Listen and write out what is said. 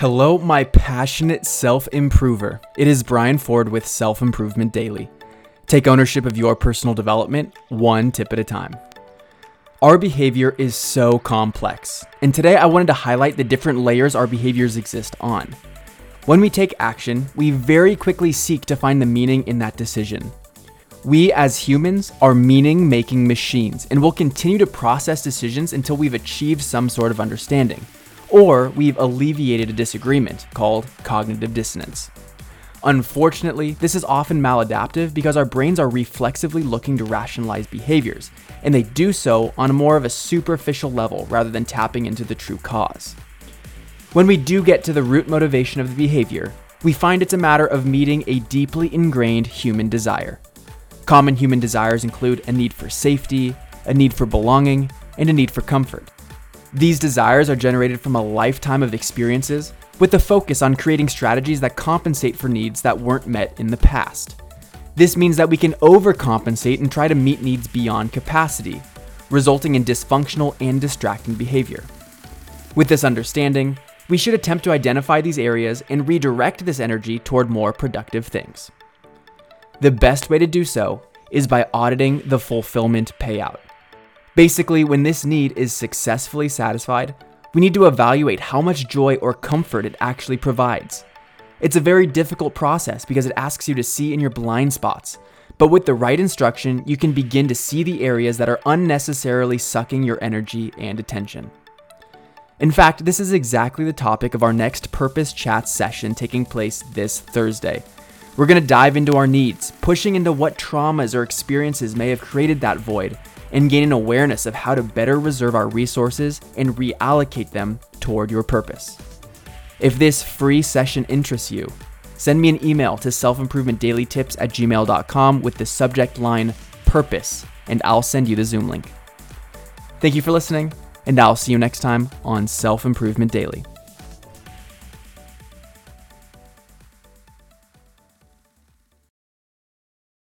Hello, my passionate self improver. It is Brian Ford with Self Improvement Daily. Take ownership of your personal development one tip at a time. Our behavior is so complex, and today I wanted to highlight the different layers our behaviors exist on. When we take action, we very quickly seek to find the meaning in that decision. We as humans are meaning making machines and will continue to process decisions until we've achieved some sort of understanding or we've alleviated a disagreement called cognitive dissonance. Unfortunately, this is often maladaptive because our brains are reflexively looking to rationalize behaviors, and they do so on a more of a superficial level rather than tapping into the true cause. When we do get to the root motivation of the behavior, we find it's a matter of meeting a deeply ingrained human desire. Common human desires include a need for safety, a need for belonging, and a need for comfort. These desires are generated from a lifetime of experiences with a focus on creating strategies that compensate for needs that weren't met in the past. This means that we can overcompensate and try to meet needs beyond capacity, resulting in dysfunctional and distracting behavior. With this understanding, we should attempt to identify these areas and redirect this energy toward more productive things. The best way to do so is by auditing the fulfillment payout. Basically, when this need is successfully satisfied, we need to evaluate how much joy or comfort it actually provides. It's a very difficult process because it asks you to see in your blind spots, but with the right instruction, you can begin to see the areas that are unnecessarily sucking your energy and attention. In fact, this is exactly the topic of our next Purpose Chat session taking place this Thursday. We're going to dive into our needs, pushing into what traumas or experiences may have created that void, and gain an awareness of how to better reserve our resources and reallocate them toward your purpose. If this free session interests you, send me an email to selfimprovementdailytips at gmail.com with the subject line purpose, and I'll send you the Zoom link. Thank you for listening, and I'll see you next time on Self Improvement Daily.